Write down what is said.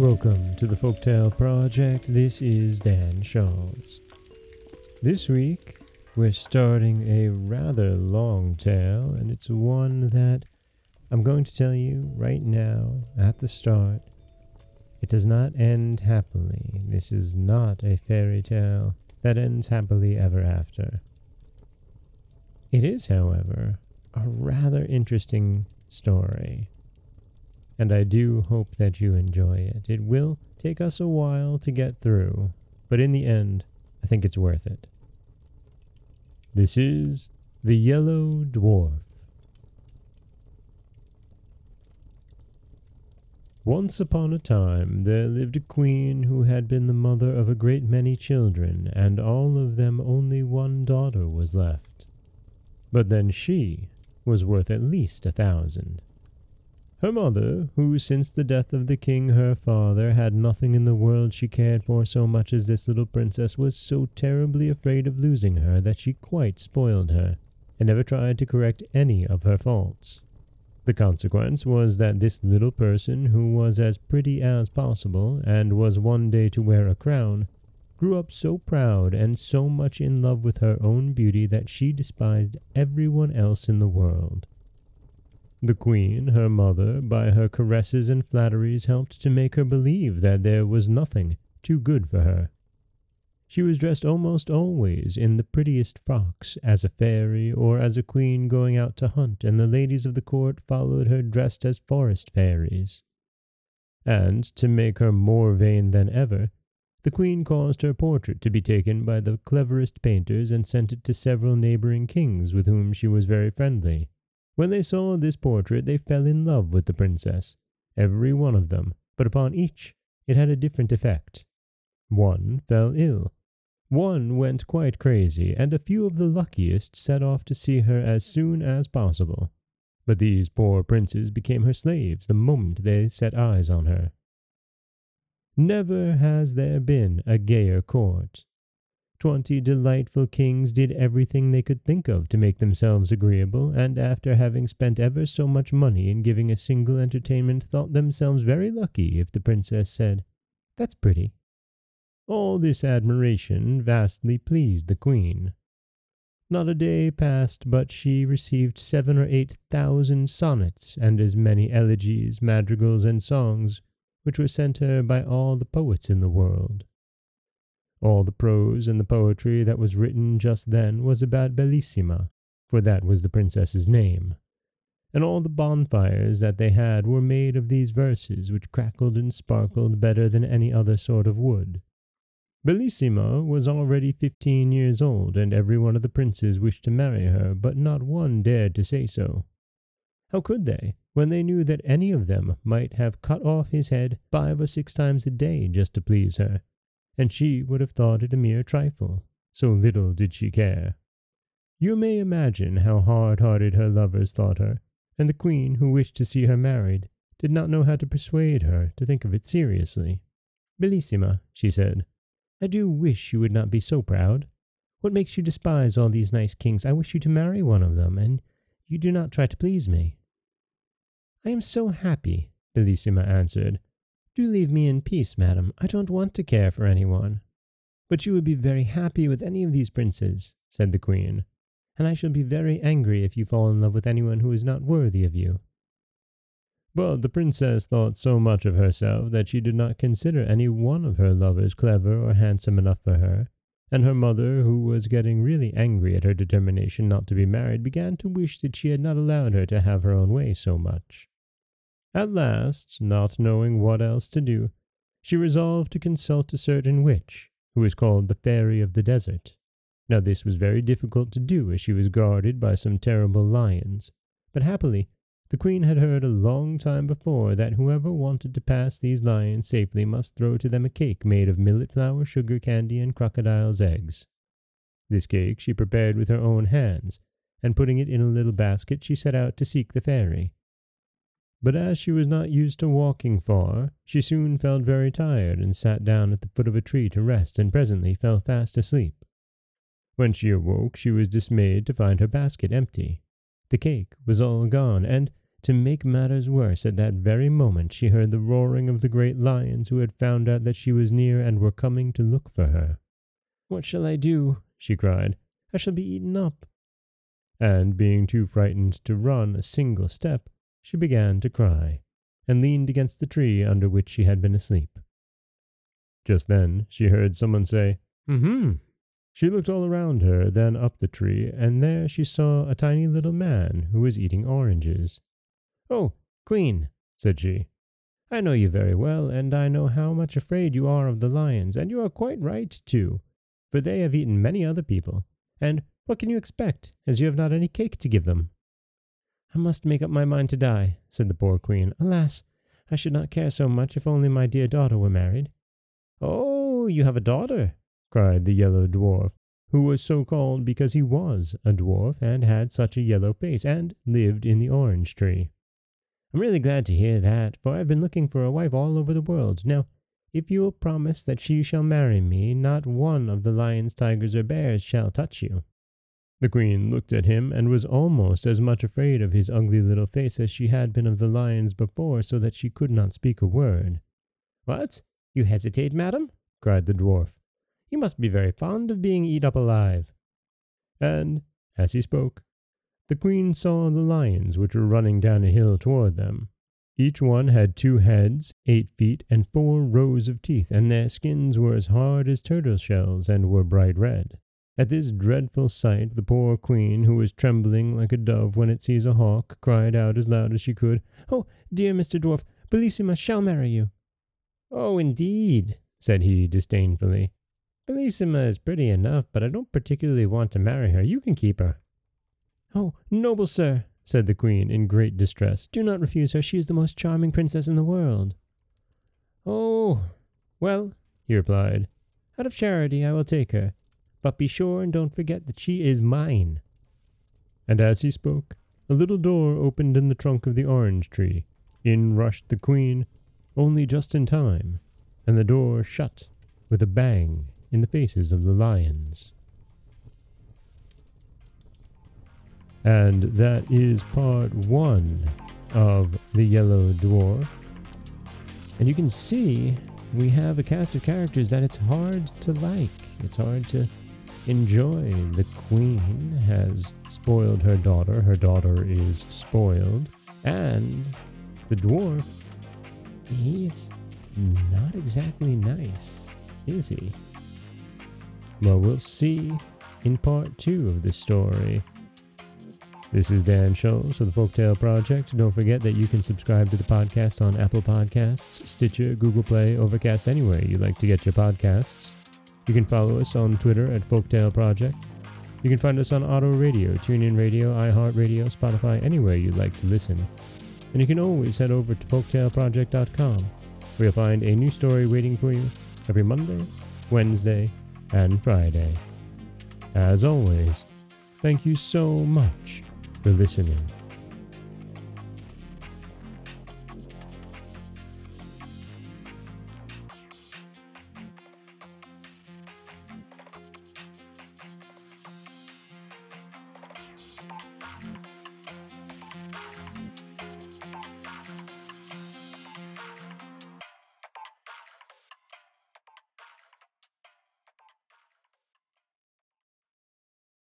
Welcome to the Folktale Project. This is Dan Scholz. This week, we're starting a rather long tale, and it's one that I'm going to tell you right now at the start. It does not end happily. This is not a fairy tale that ends happily ever after. It is, however, a rather interesting story and I do hope that you enjoy it. It will take us a while to get through, but in the end, I think it's worth it. This is The Yellow Dwarf. Once upon a time there lived a queen who had been the mother of a great many children, and all of them only one daughter was left. But then she was worth at least a thousand. Her mother, who since the death of the king her father had nothing in the world she cared for so much as this little princess, was so terribly afraid of losing her that she quite spoiled her, and never tried to correct any of her faults. The consequence was that this little person, who was as pretty as possible, and was one day to wear a crown, grew up so proud and so much in love with her own beauty that she despised everyone else in the world. The queen, her mother, by her caresses and flatteries helped to make her believe that there was nothing too good for her. She was dressed almost always in the prettiest frocks, as a fairy or as a queen going out to hunt, and the ladies of the court followed her dressed as forest fairies. And, to make her more vain than ever, the queen caused her portrait to be taken by the cleverest painters and sent it to several neighboring kings with whom she was very friendly. When they saw this portrait, they fell in love with the princess, every one of them, but upon each it had a different effect. One fell ill, one went quite crazy, and a few of the luckiest set off to see her as soon as possible. But these poor princes became her slaves the moment they set eyes on her. Never has there been a gayer court, Twenty delightful kings did everything they could think of to make themselves agreeable, and after having spent ever so much money in giving a single entertainment, thought themselves very lucky if the princess said, That's pretty. All this admiration vastly pleased the queen. Not a day passed but she received seven or eight thousand sonnets and as many elegies, madrigals, and songs, which were sent her by all the poets in the world. All the prose and the poetry that was written just then was about Bellissima, for that was the princess's name. And all the bonfires that they had were made of these verses, which crackled and sparkled better than any other sort of wood. Bellissima was already fifteen years old, and every one of the princes wished to marry her, but not one dared to say so. How could they, when they knew that any of them might have cut off his head five or six times a day just to please her, and she would have thought it a mere trifle, so little did she care. You may imagine how hard-hearted her lovers thought her, and the queen, who wished to see her married, did not know how to persuade her to think of it seriously. Bellissima, she said, I do wish you would not be so proud. What makes you despise all these nice kings? I wish you to marry one of them, and you do not try to please me. I am so happy, Bellissima answered, leave me in peace, madam. I don't want to care for anyone. But you would be very happy with any of these princes, said the queen, and I shall be very angry if you fall in love with anyone who is not worthy of you. But the princess thought so much of herself that she did not consider any one of her lovers clever or handsome enough for her, and her mother, who was getting really angry at her determination not to be married, began to wish that she had not allowed her to have her own way so much. At last, not knowing what else to do, she resolved to consult a certain witch, who was called the Fairy of the Desert. Now this was very difficult to do, as she was guarded by some terrible lions. But happily, the queen had heard a long time before that whoever wanted to pass these lions safely must throw to them a cake made of millet flour, sugar candy, and crocodile's eggs. This cake she prepared with her own hands, and putting it in a little basket, she set out to seek the fairy. But as she was not used to walking far, she soon felt very tired and sat down at the foot of a tree to rest and presently fell fast asleep. When she awoke, she was dismayed to find her basket empty. The cake was all gone, and to make matters worse, at that very moment she heard the roaring of the great lions who had found out that she was near and were coming to look for her. What shall I do? she cried. I shall be eaten up. And being too frightened to run a single step, she began to cry, and leaned against the tree under which she had been asleep. Just then she heard someone say, Mm-hmm. She looked all around her, then up the tree, and there she saw a tiny little man who was eating oranges. Oh, Queen, said she, I know you very well, and I know how much afraid you are of the lions, and you are quite right, too, for they have eaten many other people. And what can you expect, as you have not any cake to give them? I must make up my mind to die, said the poor queen. Alas, I should not care so much if only my dear daughter were married. Oh, you have a daughter, cried the yellow dwarf, who was so called because he was a dwarf and had such a yellow face and lived in the orange tree. I'm really glad to hear that, for I've been looking for a wife all over the world. Now, if you will promise that she shall marry me, not one of the lions, tigers, or bears shall touch you. The queen looked at him and was almost as much afraid of his ugly little face as she had been of the lions before, so that she could not speak a word. What? You hesitate, madam? cried the dwarf. You must be very fond of being eat up alive. And, as he spoke, the queen saw the lions which were running down a hill toward them. Each one had two heads, eight feet, and four rows of teeth, and their skins were as hard as turtle shells and were bright red. At this dreadful sight, the poor queen, who was trembling like a dove when it sees a hawk, cried out as loud as she could, Oh, dear Mr. Dwarf, Bellissima shall marry you. Oh, indeed, said he disdainfully. Bellissima is pretty enough, but I don't particularly want to marry her. You can keep her. Oh, noble sir, said the queen in great distress, do not refuse her. She is the most charming princess in the world. Oh, well, he replied, out of charity I will take her but be sure and don't forget that she is mine. And as he spoke, a little door opened in the trunk of the orange tree. In rushed the queen, only just in time, and the door shut with a bang in the faces of the lions. And that is part one of The Yellow Dwarf. And you can see we have a cast of characters that it's hard to like. It's hard to enjoy. The queen has spoiled her daughter. Her daughter is spoiled. And the dwarf, he's not exactly nice, is he? Well, we'll see in part two of this story. This is Dan Scholz for the Folktale Project. Don't forget that you can subscribe to the podcast on Apple Podcasts, Stitcher, Google Play, Overcast, anywhere you like to get your podcasts. You can follow us on Twitter at Folktale Project. You can find us on Otto Radio, TuneIn Radio, iHeartRadio, Spotify, anywhere you'd like to listen. And you can always head over to folktaleproject.com, where you'll find a new story waiting for you every Monday, Wednesday, and Friday. As always, thank you so much for listening.